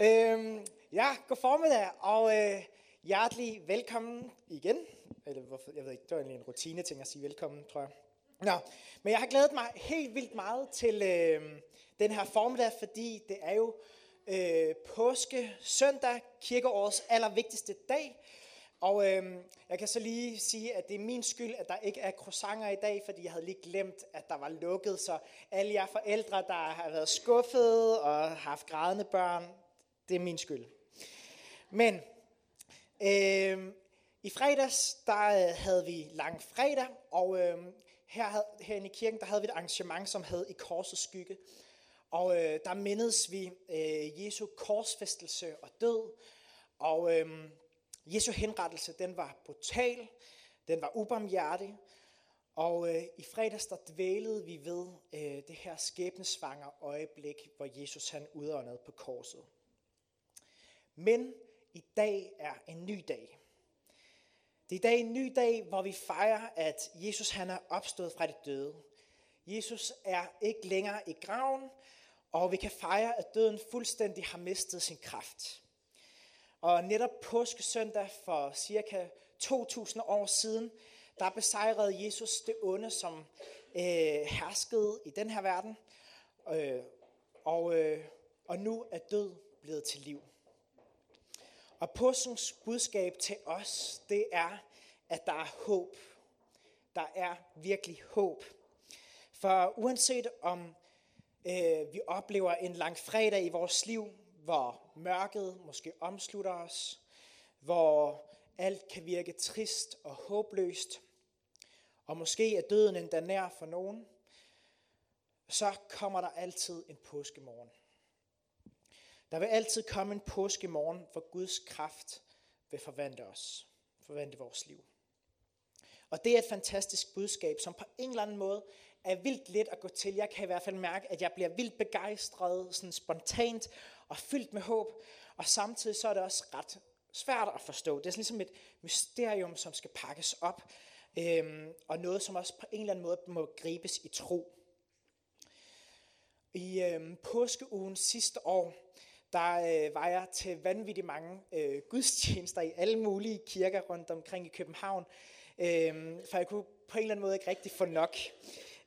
Øhm, ja, god formiddag, og øh, hjertelig velkommen igen. Eller hvorfor, jeg ved ikke, det var egentlig en rutine ting at sige velkommen, tror jeg. Nå, men jeg har glædet mig helt vildt meget til øh, den her formiddag, fordi det er jo øh, påske søndag, kirkeårets allervigtigste dag. Og øh, jeg kan så lige sige, at det er min skyld, at der ikke er croissanter i dag, fordi jeg havde lige glemt, at der var lukket. Så alle jer forældre, der har været skuffede og har haft grædende børn, det er min skyld. Men øh, i fredags, der øh, havde vi lang fredag, og øh, her, herinde i kirken, der havde vi et arrangement, som hed I korsets skygge. Og øh, der mindedes vi øh, Jesu korsfæstelse og død. Og øh, Jesu henrettelse, den var brutal, den var ubarmhjertig. Og øh, i fredags, der dvælede vi ved øh, det her skæbnesvanger øjeblik, hvor Jesus han udåndede på korset. Men i dag er en ny dag. Det er i dag en ny dag, hvor vi fejrer, at Jesus han er opstået fra de døde. Jesus er ikke længere i graven, og vi kan fejre, at døden fuldstændig har mistet sin kraft. Og netop påskesøndag for cirka 2000 år siden, der besejrede Jesus det onde, som øh, herskede i den her verden. Øh, og, øh, og nu er død blevet til liv. Og påskens budskab til os, det er, at der er håb. Der er virkelig håb. For uanset om øh, vi oplever en lang fredag i vores liv, hvor mørket måske omslutter os, hvor alt kan virke trist og håbløst, og måske er døden endda nær for nogen, så kommer der altid en påskemorgen. Der vil altid komme en påskemorgen, hvor Guds kraft vil forvandle os, forvandle vores liv. Og det er et fantastisk budskab, som på en eller anden måde er vildt let at gå til. Jeg kan i hvert fald mærke, at jeg bliver vildt begejstret, sådan spontant og fyldt med håb. Og samtidig så er det også ret svært at forstå. Det er sådan ligesom et mysterium, som skal pakkes op. Øhm, og noget, som også på en eller anden måde må gribes i tro. I øhm, påskeugen sidste år, der øh, var jeg til vanvittigt mange øh, gudstjenester i alle mulige kirker rundt omkring i København. Øh, for jeg kunne på en eller anden måde ikke rigtig få nok.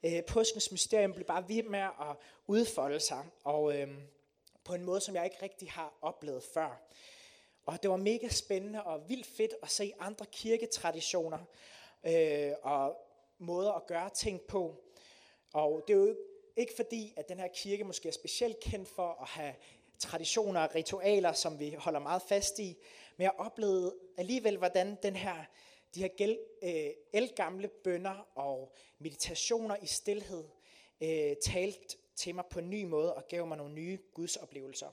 Øh, påskens mysterium blev bare ved med at udfolde sig, og øh, på en måde, som jeg ikke rigtig har oplevet før. Og det var mega spændende og vildt fedt at se andre kirketraditioner øh, og måder at gøre ting på. Og det er jo ikke fordi, at den her kirke måske er specielt kendt for at have traditioner og ritualer, som vi holder meget fast i. Men jeg oplevede alligevel, hvordan den her, de her gæld, øh, elgamle bønder og meditationer i stillhed øh, talte til mig på en ny måde og gav mig nogle nye gudsoplevelser.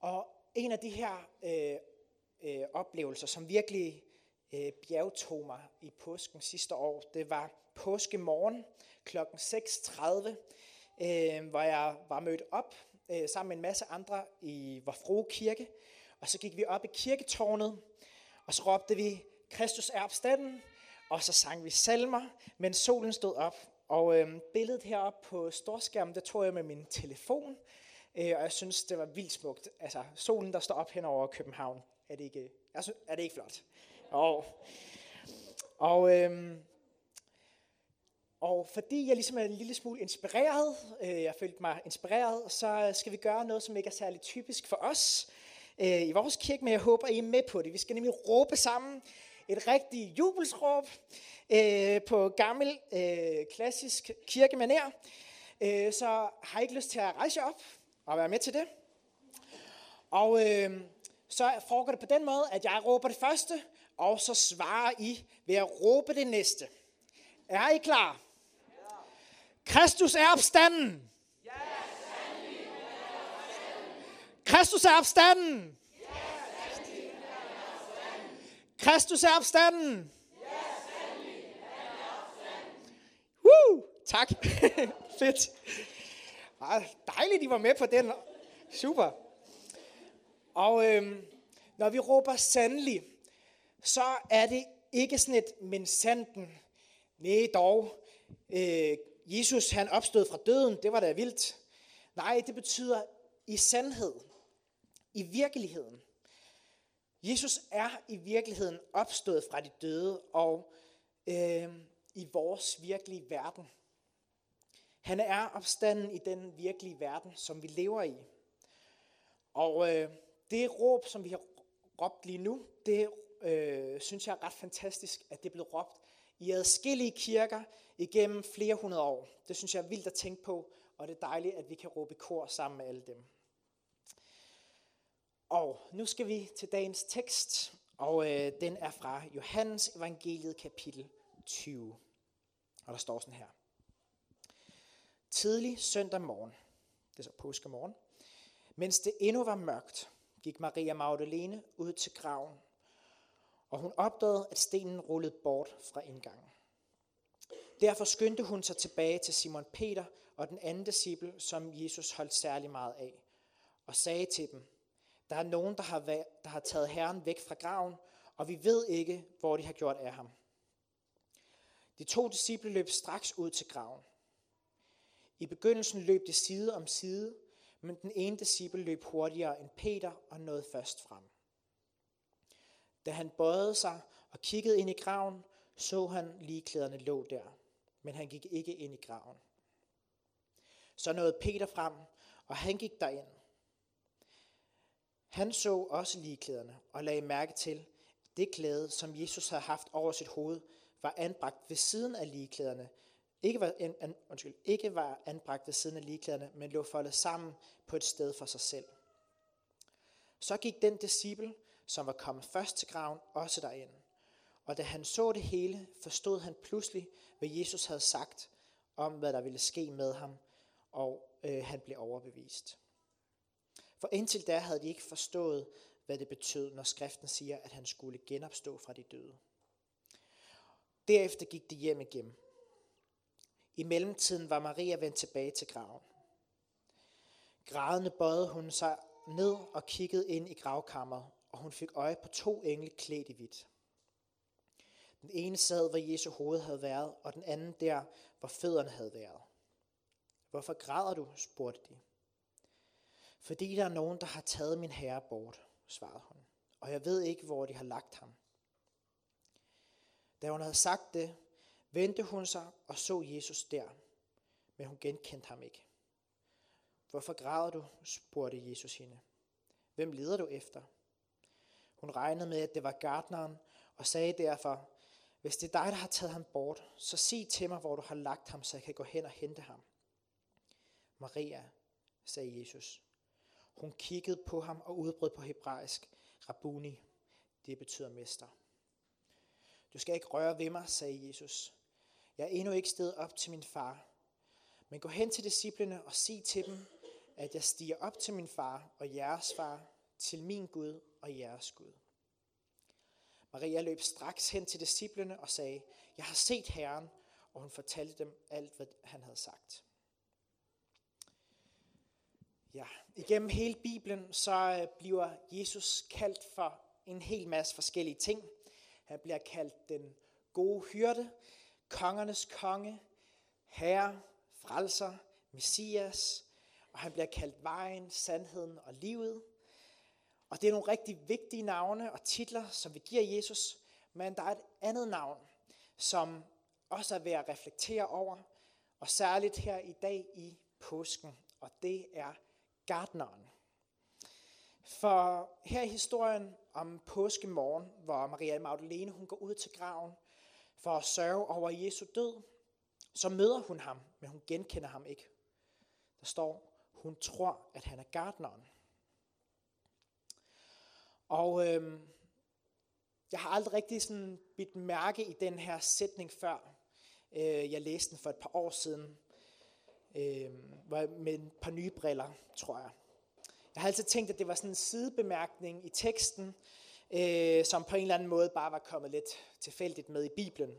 Og en af de her øh, øh, oplevelser, som virkelig øh, bjergtog mig i påsken sidste år, det var påskemorgen kl. 6.30, øh, hvor jeg var mødt op øh, sammen med en masse andre i Vorfro Kirke. Og så gik vi op i kirketårnet, og så råbte vi, Kristus er opstanden, og så sang vi salmer, men solen stod op. Og øh, billedet heroppe på storskærmen, det tog jeg med min telefon, øh, og jeg synes, det var vildt smukt. Altså, solen, der står op hen over København, er det ikke, altså, er det ikke flot? Og, og øh, og fordi jeg ligesom er en lille smule inspireret, øh, jeg følte mig inspireret, så skal vi gøre noget, som ikke er særlig typisk for os øh, i vores kirke, men jeg håber, I er med på det. Vi skal nemlig råbe sammen et rigtigt jubelsråb øh, på gammel, øh, klassisk kirkemaner. Øh, så har I ikke lyst til at rejse op og være med til det? Og øh, så foregår det på den måde, at jeg råber det første, og så svarer I ved at råbe det næste. Er I klar? Kristus er opstanden. Kristus er opstanden. Kristus er opstanden. Woo! Tak. Fedt. Ej, dejligt, I var med på den. Super. Og øhm, når vi råber sandelig, så er det ikke sådan et men sanden. Nej dog. Øh, Jesus han opstod fra døden, det var da vildt. Nej, det betyder i sandhed. i virkeligheden. Jesus er i virkeligheden opstået fra de døde og øh, i vores virkelige verden. Han er opstanden i den virkelige verden, som vi lever i. Og øh, det råb, som vi har råbt lige nu, det øh, synes jeg er ret fantastisk, at det blev råbt i adskillige kirker igennem flere hundrede år. Det synes jeg er vildt at tænke på, og det er dejligt, at vi kan råbe kor sammen med alle dem. Og nu skal vi til dagens tekst, og øh, den er fra Johannes evangeliet kapitel 20. Og der står sådan her. Tidlig søndag morgen, det er så påskemorgen, mens det endnu var mørkt, gik Maria Magdalene ud til graven, og hun opdagede, at stenen rullede bort fra indgangen. Derfor skyndte hun sig tilbage til Simon Peter og den anden disciple, som Jesus holdt særlig meget af, og sagde til dem, der er nogen, der har, der har taget Herren væk fra graven, og vi ved ikke, hvor de har gjort af ham. De to disciple løb straks ud til graven. I begyndelsen løb de side om side, men den ene disciple løb hurtigere end Peter og nåede først frem. Da han bøjede sig og kiggede ind i graven, så han ligeklæderne lå der, men han gik ikke ind i graven. Så nåede Peter frem, og han gik derind. Han så også ligeklæderne og lagde mærke til, at det klæde, som Jesus havde haft over sit hoved, var anbragt ved siden af ligeklæderne. Ikke var, an, an, undskyld, ikke var anbragt ved siden af ligeklæderne, men lå foldet sammen på et sted for sig selv. Så gik den disciple, som var kommet først til graven, også derind. Og da han så det hele, forstod han pludselig, hvad Jesus havde sagt om, hvad der ville ske med ham, og øh, han blev overbevist. For indtil da havde de ikke forstået, hvad det betød, når skriften siger, at han skulle genopstå fra de døde. Derefter gik de hjem igen. I mellemtiden var Maria vendt tilbage til graven. Grædende bøjede hun sig ned og kiggede ind i gravkammeret, og hun fik øje på to engle klædt i hvidt. Den ene sad, hvor Jesu hoved havde været, og den anden der, hvor fødderne havde været. Hvorfor græder du? spurgte de. Fordi der er nogen, der har taget min herre bort, svarede hun, og jeg ved ikke, hvor de har lagt ham. Da hun havde sagt det, vendte hun sig og så Jesus der, men hun genkendte ham ikke. Hvorfor græder du? spurgte Jesus hende. Hvem leder du efter? Hun regnede med, at det var gardneren, og sagde derfor, hvis det er dig, der har taget ham bort, så sig til mig, hvor du har lagt ham, så jeg kan gå hen og hente ham. Maria, sagde Jesus. Hun kiggede på ham og udbrød på hebraisk, Rabuni, det betyder mester. Du skal ikke røre ved mig, sagde Jesus. Jeg er endnu ikke stedet op til min far. Men gå hen til disciplene og sig til dem, at jeg stiger op til min far og jeres far, til min Gud og jeres Gud. Maria løb straks hen til disciplene og sagde, jeg har set Herren, og hun fortalte dem alt, hvad han havde sagt. Ja, igennem hele Bibelen, så øh, bliver Jesus kaldt for en hel masse forskellige ting. Han bliver kaldt den gode hyrde, kongernes konge, herre, frelser, messias, og han bliver kaldt vejen, sandheden og livet. Og det er nogle rigtig vigtige navne og titler, som vi giver Jesus, men der er et andet navn, som også er ved at reflektere over, og særligt her i dag i påsken, og det er gardneren. For her i historien om påskemorgen, hvor Maria Magdalene hun går ud til graven for at sørge over Jesu død, så møder hun ham, men hun genkender ham ikke. Der står, hun tror, at han er gardneren. Og øh, jeg har aldrig rigtig sådan bidt mærke i den her sætning før. Øh, jeg læste den for et par år siden, øh, med et par nye briller, tror jeg. Jeg har altid tænkt, at det var sådan en sidebemærkning i teksten, øh, som på en eller anden måde bare var kommet lidt tilfældigt med i Bibelen.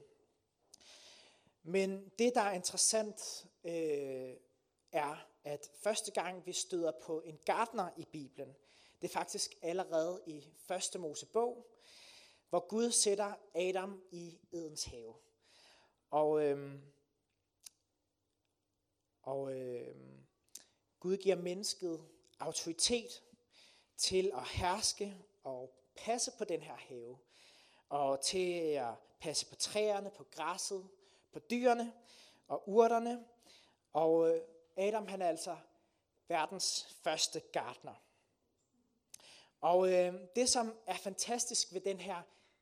Men det, der er interessant, øh, er, at første gang vi støder på en gardner i Bibelen, det er faktisk allerede i første Mosebog, hvor Gud sætter Adam i Edens have. Og, øhm, og øhm, Gud giver mennesket autoritet til at herske og passe på den her have, og til at passe på træerne, på græsset, på dyrene og urterne. Og øh, Adam han er altså verdens første gartner. Og øh, det, som er fantastisk ved den her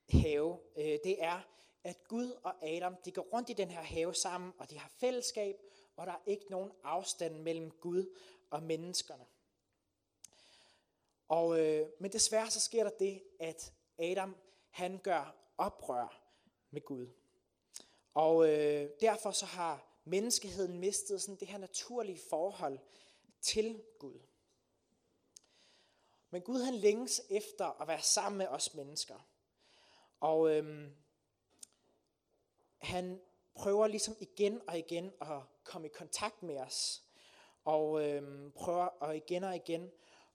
have, øh, det er, at Gud og Adam, de går rundt i den her have sammen, og de har fællesskab, og der er ikke nogen afstand mellem Gud og menneskerne. Og, øh, men desværre så sker der det, at Adam han gør oprør med Gud. Og øh, derfor så har menneskeheden mistet sådan det her naturlige forhold til Gud. Men Gud han længes efter at være sammen med os mennesker. Og øhm, han prøver ligesom igen og igen at komme i kontakt med os. Og øhm, prøver og igen og igen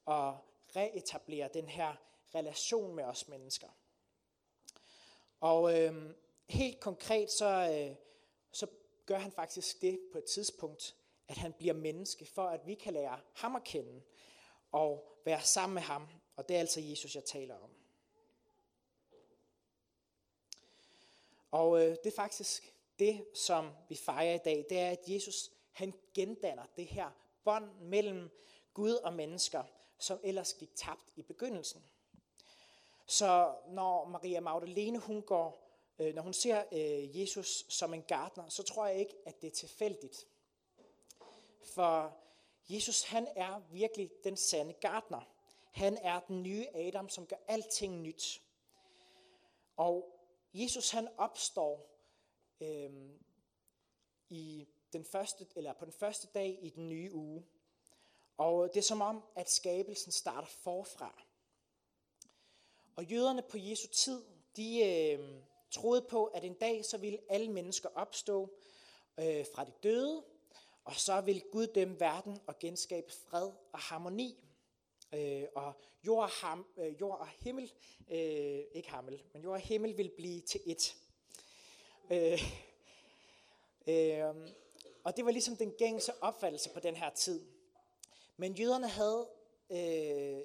at reetablere den her relation med os mennesker. Og øhm, helt konkret så, øh, så gør han faktisk det på et tidspunkt, at han bliver menneske, for at vi kan lære ham at kende og være sammen med ham. Og det er altså Jesus, jeg taler om. Og øh, det er faktisk det, som vi fejrer i dag, det er, at Jesus han gendanner det her bånd mellem Gud og mennesker, som ellers gik tabt i begyndelsen. Så når Maria Magdalene hun går, øh, når hun ser øh, Jesus som en gartner, så tror jeg ikke, at det er tilfældigt. For Jesus han er virkelig den sande gartner. Han er den nye Adam, som gør alting nyt. Og Jesus han opstår øh, i den første, eller på den første dag i den nye uge. Og det er som om, at skabelsen starter forfra. Og jøderne på Jesu tid, de øh, troede på, at en dag så ville alle mennesker opstå øh, fra de døde, og så vil Gud dømme verden og genskabe fred og harmoni. Øh, og jord og, ham, øh, jord og himmel, øh, ikke hammel, men jord og himmel vil blive til ét. Øh, øh, og det var ligesom den gængse opfattelse på den her tid. Men jøderne havde øh,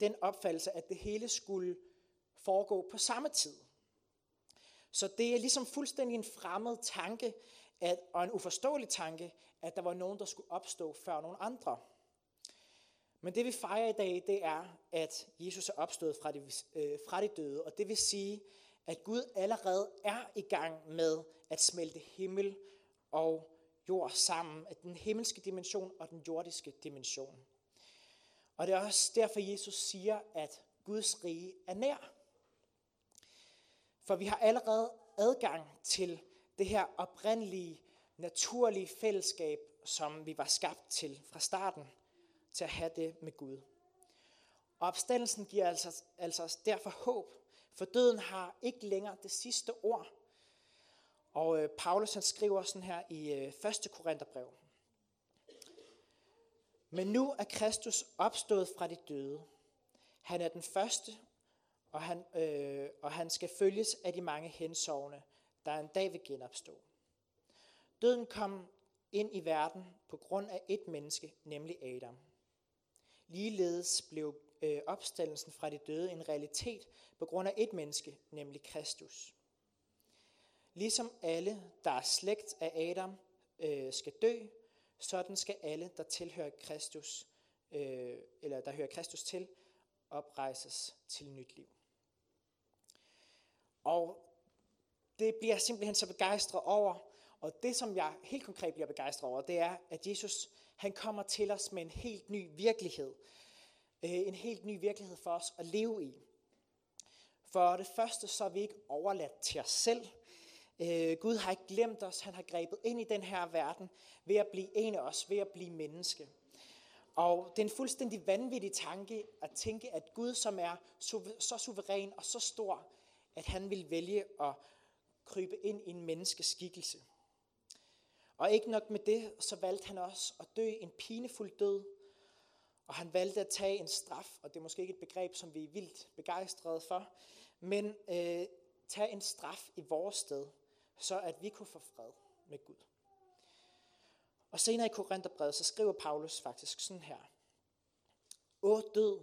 den opfattelse, at det hele skulle foregå på samme tid. Så det er ligesom fuldstændig en fremmed tanke, at, og en uforståelig tanke, at der var nogen, der skulle opstå før nogen andre. Men det vi fejrer i dag, det er, at Jesus er opstået fra de, øh, fra de døde, og det vil sige, at Gud allerede er i gang med at smelte himmel og jord sammen, at den himmelske dimension og den jordiske dimension. Og det er også derfor, Jesus siger, at Guds rige er nær. For vi har allerede adgang til det her oprindelige, naturlige fællesskab, som vi var skabt til fra starten, til at have det med Gud. Og opstandelsen giver altså, altså derfor håb, for døden har ikke længere det sidste ord. Og øh, Paulus han skriver sådan her i øh, 1. Korintherbrev. Men nu er Kristus opstået fra de døde. Han er den første, og han, øh, og han skal følges af de mange hensovne, der en dag vil genopstå. Døden kom ind i verden på grund af et menneske, nemlig Adam. Ligeledes blev øh, opstandelsen fra de døde en realitet på grund af et menneske, nemlig Kristus. Ligesom alle, der er slægt af Adam, øh, skal dø, sådan skal alle, der tilhører Kristus, øh, eller der hører Kristus til, oprejses til nyt liv. Og det bliver jeg simpelthen så begejstret over. Og det, som jeg helt konkret bliver begejstret over, det er, at Jesus han kommer til os med en helt ny virkelighed. Øh, en helt ny virkelighed for os at leve i. For det første, så er vi ikke overladt til os selv. Øh, Gud har ikke glemt os. Han har grebet ind i den her verden ved at blive en af os, ved at blive menneske. Og det er en fuldstændig vanvittig tanke at tænke, at Gud, som er så suveræn og så stor, at han vil vælge at krybe ind i en menneskeskikkelse. Og ikke nok med det, så valgte han også at dø en pinefuld død. Og han valgte at tage en straf, og det er måske ikke et begreb, som vi er vildt begejstrede for, men øh, tage en straf i vores sted, så at vi kunne få fred med Gud. Og senere i Korintherbrevet, så skriver Paulus faktisk sådan her. Åh død,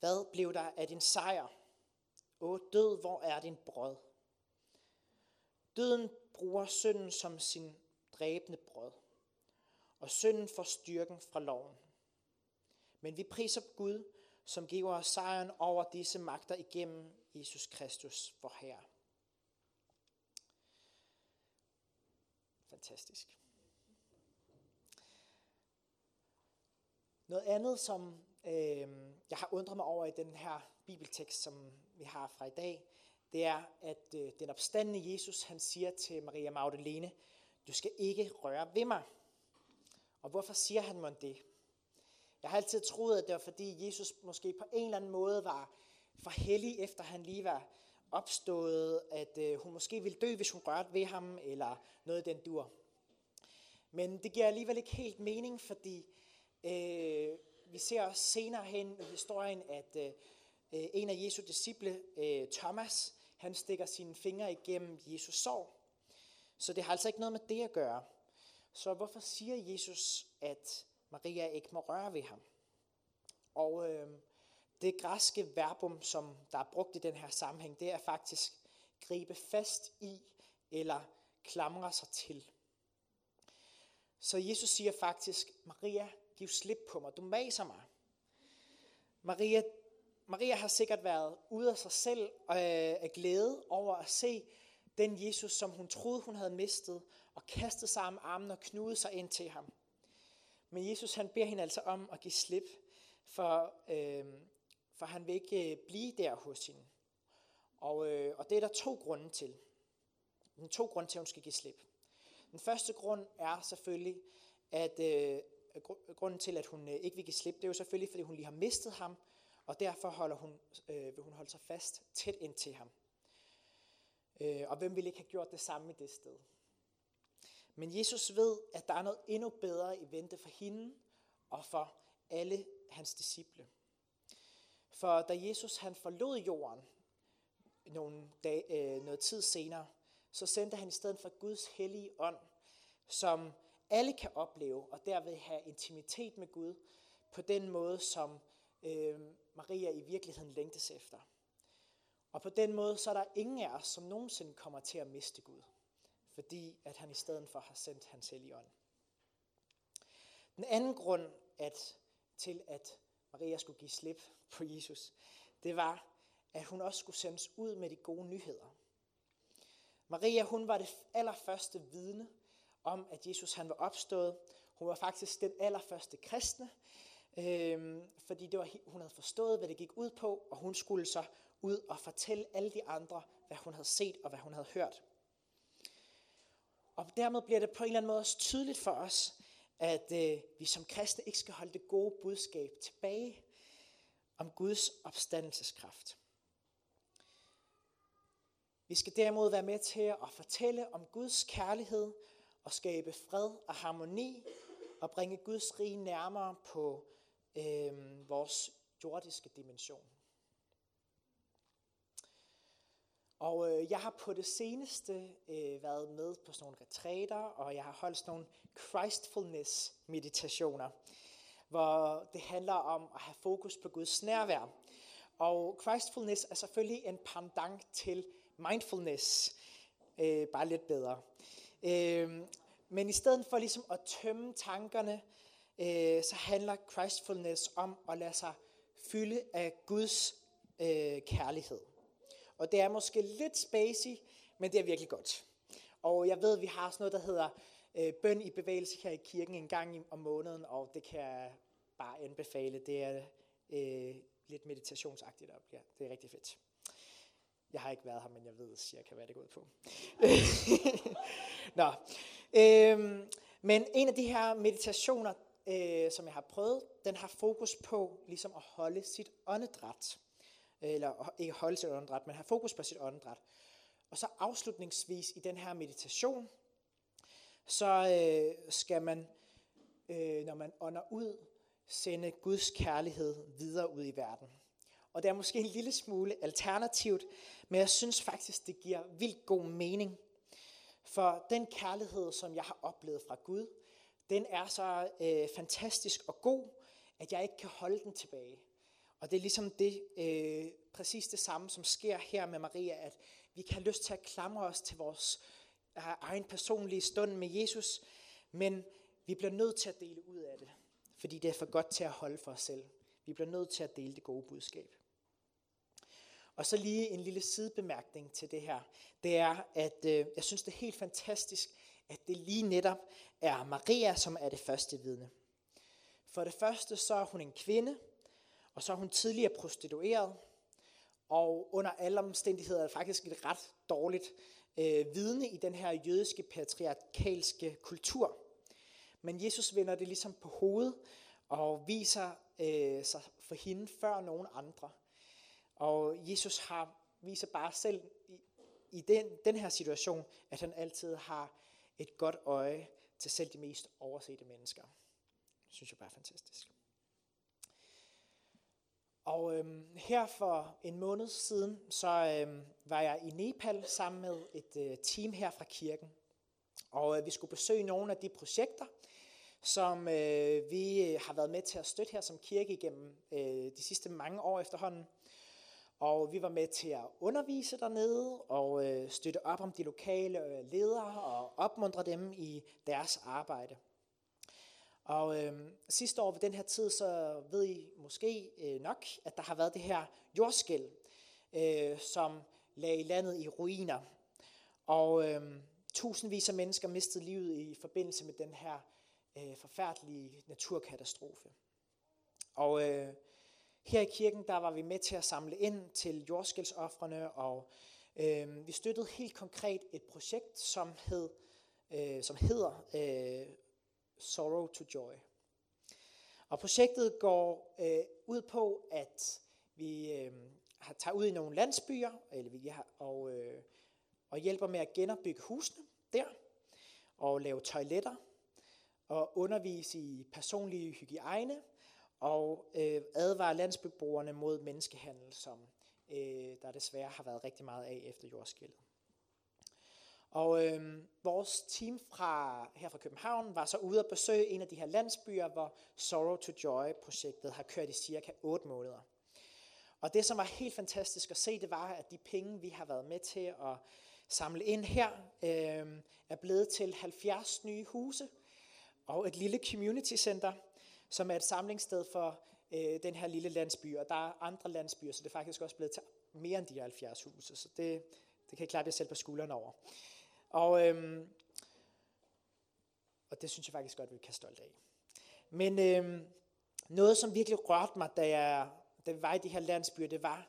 Hvad blev der af din sejr? Åh død, hvor er din brød? Døden bruger synden som sin dræbende brød, og synden får styrken fra loven. Men vi priser Gud, som giver os sejren over disse magter igennem Jesus Kristus, vor Herre. Fantastisk. Noget andet, som øh, jeg har undret mig over i den her bibeltekst, som vi har fra i dag, det er, at øh, den opstandende Jesus, han siger til Maria Magdalene, du skal ikke røre ved mig. Og hvorfor siger han mig det? Jeg har altid troet, at det var fordi Jesus måske på en eller anden måde var for hellig, efter han lige var opstået, at øh, hun måske ville dø, hvis hun rørte ved ham, eller noget den dur. Men det giver alligevel ikke helt mening, fordi øh, vi ser også senere hen i historien, at øh, øh en af Jesu disciple, øh, Thomas, han stikker sine fingre igennem Jesus sår. Så det har altså ikke noget med det at gøre. Så hvorfor siger Jesus, at Maria ikke må røre ved ham? Og øh, det græske verbum, som der er brugt i den her sammenhæng, det er faktisk gribe fast i eller klamre sig til. Så Jesus siger faktisk, Maria, giv slip på mig, du maser mig. Maria, Maria har sikkert været ude af sig selv øh, af glæde over at se den Jesus, som hun troede, hun havde mistet, og kastet sig om armen og knude sig ind til ham. Men Jesus han beder hende altså om at give slip, for, øh, for han vil ikke øh, blive der hos hende. Og, øh, og det er der to grunde til. Den to grunde til, at hun skal give slip. Den første grund er selvfølgelig, at øh, grunden til, at hun øh, ikke vil give slip, det er jo selvfølgelig, fordi hun lige har mistet ham, og derfor holder hun, øh, vil hun holde sig fast tæt ind til ham. Øh, og hvem ville ikke have gjort det samme i det sted? Men Jesus ved, at der er noget endnu bedre i vente for hende og for alle hans disciple. For da Jesus han forlod jorden nogle dag, øh, noget tid senere, så sendte han i stedet for Guds hellige ånd, som alle kan opleve og derved have intimitet med Gud på den måde, som øh, Maria i virkeligheden længtes efter. Og på den måde, så er der ingen af os, som nogensinde kommer til at miste Gud, fordi at han i stedet for har sendt hans hellige ånd. Den anden grund at, til, at Maria skulle give slip på Jesus, det var, at hun også skulle sendes ud med de gode nyheder. Maria, hun var det allerførste vidne om, at Jesus han var opstået. Hun var faktisk den allerførste kristne, øh, fordi det var, hun havde forstået, hvad det gik ud på, og hun skulle så ud og fortælle alle de andre, hvad hun havde set og hvad hun havde hørt. Og dermed bliver det på en eller anden måde også tydeligt for os, at øh, vi som kristne ikke skal holde det gode budskab tilbage om Guds opstandelseskraft. Vi skal derimod være med til at fortælle om Guds kærlighed og skabe fred og harmoni og bringe Guds rige nærmere på øh, vores jordiske dimension. Og øh, jeg har på det seneste øh, været med på sådan nogle retræter, og jeg har holdt sådan nogle Christfulness meditationer, hvor det handler om at have fokus på Guds nærvær. Og Christfulness er selvfølgelig en pendant til mindfulness, øh, bare lidt bedre. Øh, men i stedet for ligesom at tømme tankerne, øh, så handler Christfulness om at lade sig fylde af Guds øh, kærlighed. Og det er måske lidt spacey, men det er virkelig godt. Og jeg ved, at vi har sådan noget, der hedder øh, bøn i bevægelse her i kirken en gang om måneden, og det kan jeg bare anbefale. Det er øh, lidt meditationsagtigt op. Ja, det er rigtig fedt. Jeg har ikke været her, men jeg ved cirka, hvad det går ud på. Nå. Øhm, men en af de her meditationer, øh, som jeg har prøvet, den har fokus på ligesom at holde sit åndedræt eller ikke holde sit åndedræt, men har fokus på sit åndedræt. Og så afslutningsvis i den her meditation, så øh, skal man, øh, når man ånder ud, sende Guds kærlighed videre ud i verden. Og det er måske en lille smule alternativt, men jeg synes faktisk, det giver vildt god mening. For den kærlighed, som jeg har oplevet fra Gud, den er så øh, fantastisk og god, at jeg ikke kan holde den tilbage. Og det er ligesom det, øh, præcis det samme, som sker her med Maria, at vi kan have lyst til at klamre os til vores øh, egen personlige stund med Jesus, men vi bliver nødt til at dele ud af det, fordi det er for godt til at holde for os selv. Vi bliver nødt til at dele det gode budskab. Og så lige en lille sidebemærkning til det her. Det er, at øh, jeg synes, det er helt fantastisk, at det lige netop er Maria, som er det første vidne. For det første, så er hun en kvinde, og så er hun tidligere prostitueret, og under alle omstændigheder er det faktisk et ret dårligt øh, vidne i den her jødiske patriarkalske kultur. Men Jesus vender det ligesom på hovedet og viser øh, sig for hende før nogen andre. Og Jesus har, viser bare selv i, i den, den her situation, at han altid har et godt øje til selv de mest oversete mennesker. Det synes jeg bare er fantastisk. Og øhm, her for en måned siden, så øhm, var jeg i Nepal sammen med et øh, team her fra kirken. Og øh, vi skulle besøge nogle af de projekter, som øh, vi har været med til at støtte her som kirke igennem øh, de sidste mange år efterhånden. Og vi var med til at undervise dernede og øh, støtte op om de lokale øh, ledere og opmuntre dem i deres arbejde. Og øh, sidste år ved den her tid, så ved I måske øh, nok, at der har været det her jordskæld, øh, som lagde landet i ruiner. Og øh, tusindvis af mennesker mistede livet i forbindelse med den her øh, forfærdelige naturkatastrofe. Og øh, her i kirken, der var vi med til at samle ind til jordskældsoffrene, og øh, vi støttede helt konkret et projekt, som, hed, øh, som hedder øh, Sorrow to Joy. Og projektet går øh, ud på, at vi øh, har tager ud i nogle landsbyer, eller vi har, og, øh, og hjælper med at genopbygge husene der, og lave toiletter, og undervise i personlige hygiejne, og øh, advare landsbyboerne mod menneskehandel, som øh, der desværre har været rigtig meget af efter jordskældet. Og øh, vores team fra, her fra København var så ude at besøge en af de her landsbyer, hvor Sorrow to Joy-projektet har kørt i cirka 8 måneder. Og det, som var helt fantastisk at se, det var, at de penge, vi har været med til at samle ind her, øh, er blevet til 70 nye huse og et lille community center, som er et samlingssted for øh, den her lille landsby. Og der er andre landsbyer, så det er faktisk også blevet til mere end de 70 huse. Så det, det kan jeg klappe jer selv på skuldrene over. Og, øhm, og det synes jeg faktisk godt, vi kan stolt af. Men øhm, noget, som virkelig rørte mig, da, jeg, da vi var i de her landsbyer, det var,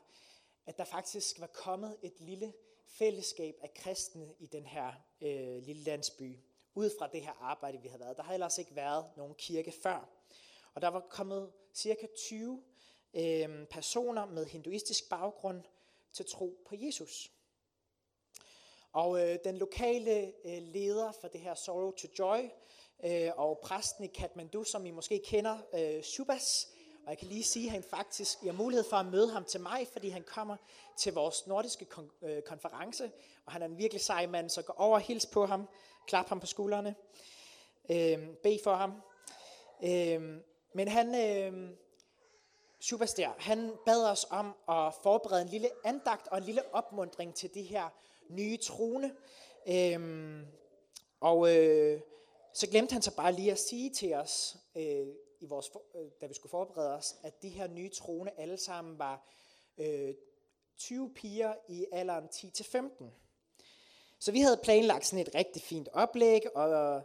at der faktisk var kommet et lille fællesskab af kristne i den her øh, lille landsby, ud fra det her arbejde, vi havde været. Der har ellers ikke været nogen kirke før. Og der var kommet cirka 20 øh, personer med hinduistisk baggrund til tro på Jesus. Og øh, den lokale øh, leder for det her Sorrow to Joy, øh, og præsten i Kathmandu, som I måske kender, øh, og jeg kan lige sige, at han faktisk I har mulighed for at møde ham til mig, fordi han kommer til vores nordiske kon- øh, konference, og han er en virkelig sej mand, så gå over og hils på ham, klap ham på skuldrene, øh, bed for ham. Øh, men han, øh, Shubas han bad os om at forberede en lille andagt og en lille opmundring til de her nye trone. Øhm, og øh, så glemte han så bare lige at sige til os, øh, i vores, øh, da vi skulle forberede os, at de her nye trone alle sammen var øh, 20 piger i alderen 10-15. Så vi havde planlagt sådan et rigtig fint oplæg, og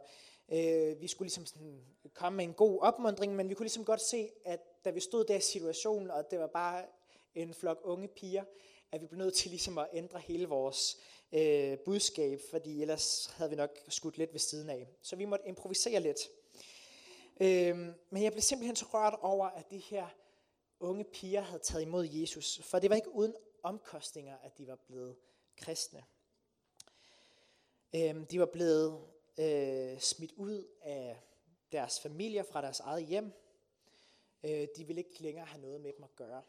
øh, vi skulle ligesom sådan komme med en god opmundring, men vi kunne ligesom godt se, at da vi stod der i situationen, og det var bare en flok unge piger, at vi blev nødt til ligesom at ændre hele vores øh, budskab, fordi ellers havde vi nok skudt lidt ved siden af. Så vi måtte improvisere lidt. Øh, men jeg blev simpelthen så rørt over, at de her unge piger havde taget imod Jesus, for det var ikke uden omkostninger, at de var blevet kristne. Øh, de var blevet øh, smidt ud af deres familier fra deres eget hjem. Øh, de ville ikke længere have noget med dem at gøre.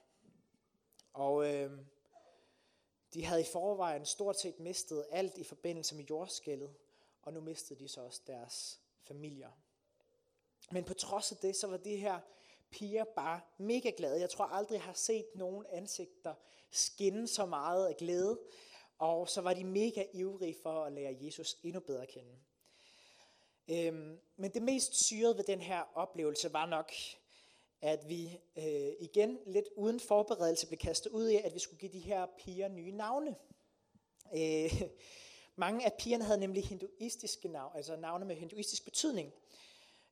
Og øh, de havde i forvejen stort set mistet alt i forbindelse med jordskældet, og nu mistede de så også deres familier. Men på trods af det, så var de her piger bare mega glade. Jeg tror aldrig, jeg har set nogen ansigter skinne så meget af glæde. Og så var de mega ivrige for at lære Jesus endnu bedre at kende. Øhm, men det mest syrede ved den her oplevelse var nok, at vi øh, igen lidt uden forberedelse blev kastet ud i, at vi skulle give de her piger nye navne. Øh, mange af pigerne havde nemlig hinduistiske navne, altså navne med hinduistisk betydning,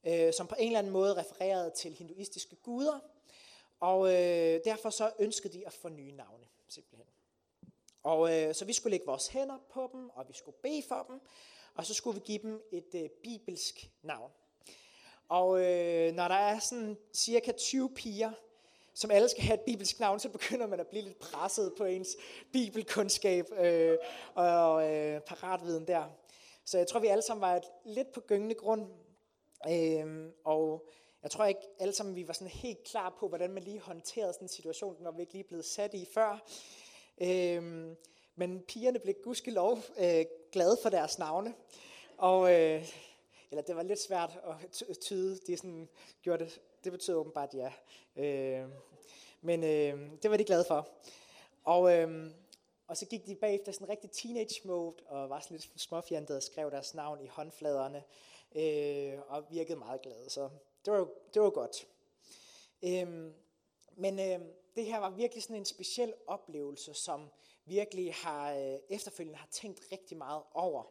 øh, som på en eller anden måde refererede til hinduistiske guder, og øh, derfor så ønskede de at få nye navne, simpelthen. Og øh, så vi skulle lægge vores hænder på dem, og vi skulle bede for dem, og så skulle vi give dem et øh, bibelsk navn. Og øh, når der er sådan cirka 20 piger, som alle skal have et bibelsk navn, så begynder man at blive lidt presset på ens bibelkundskab øh, og øh, paratviden der. Så jeg tror, vi alle sammen var et, lidt på gyngende grund. Øh, og jeg tror ikke alle sammen, vi var sådan helt klar på, hvordan man lige håndterede sådan en situation, når vi ikke lige blevet sat i før. Øh, men pigerne blev gudskelov øh, glade for deres navne. Og, øh, eller det var lidt svært at tyde. De sådan gjorde det, det betød åbenbart ja. Øh, men øh, det var de glade for. Og, øh, og så gik de bagefter sådan rigtig teenage mode, og var sådan lidt småfjendede og skrev deres navn i håndfladerne, øh, og virkede meget glade. Så det var, det var godt. Øh, men øh, det her var virkelig sådan en speciel oplevelse, som virkelig har øh, efterfølgende har tænkt rigtig meget over.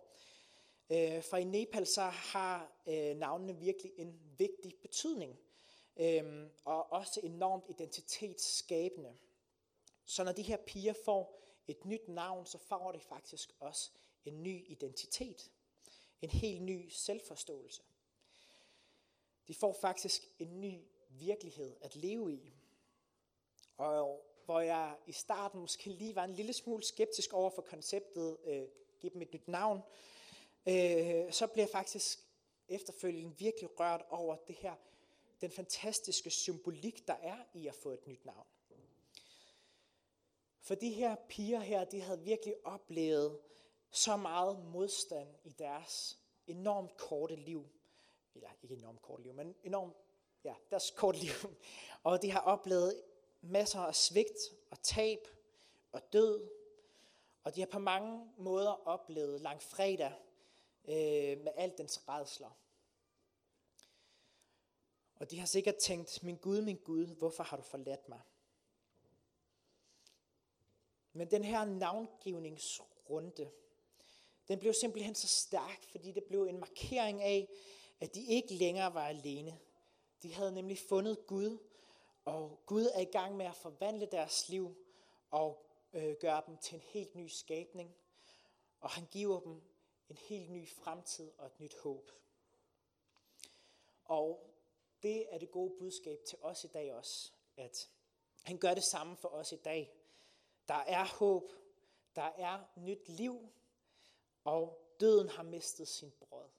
Øh, for i Nepal så har øh, navnene virkelig en vigtig betydning, øh, og også enormt identitetsskabende. Så når de her piger får et nyt navn, så får de faktisk også en ny identitet. En helt ny selvforståelse. De får faktisk en ny virkelighed at leve i. Og hvor jeg i starten måske lige var en lille smule skeptisk over for konceptet, øh, give dem et nyt navn, øh, så blev jeg faktisk efterfølgende virkelig rørt over det her, den fantastiske symbolik, der er i at få et nyt navn. For de her piger her, de havde virkelig oplevet så meget modstand i deres enormt korte liv. Eller ikke enormt korte liv, men enormt, ja, deres korte liv. Og de har oplevet masser af svigt og tab og død. Og de har på mange måder oplevet langfredag øh, med alt dens redsler. Og de har sikkert tænkt, min Gud, min Gud, hvorfor har du forladt mig? Men den her navngivningsrunde, den blev simpelthen så stærk, fordi det blev en markering af, at de ikke længere var alene. De havde nemlig fundet Gud, og Gud er i gang med at forvandle deres liv og øh, gøre dem til en helt ny skabning. Og han giver dem en helt ny fremtid og et nyt håb. Og det er det gode budskab til os i dag også, at han gør det samme for os i dag. Der er håb, der er nyt liv, og døden har mistet sin brød.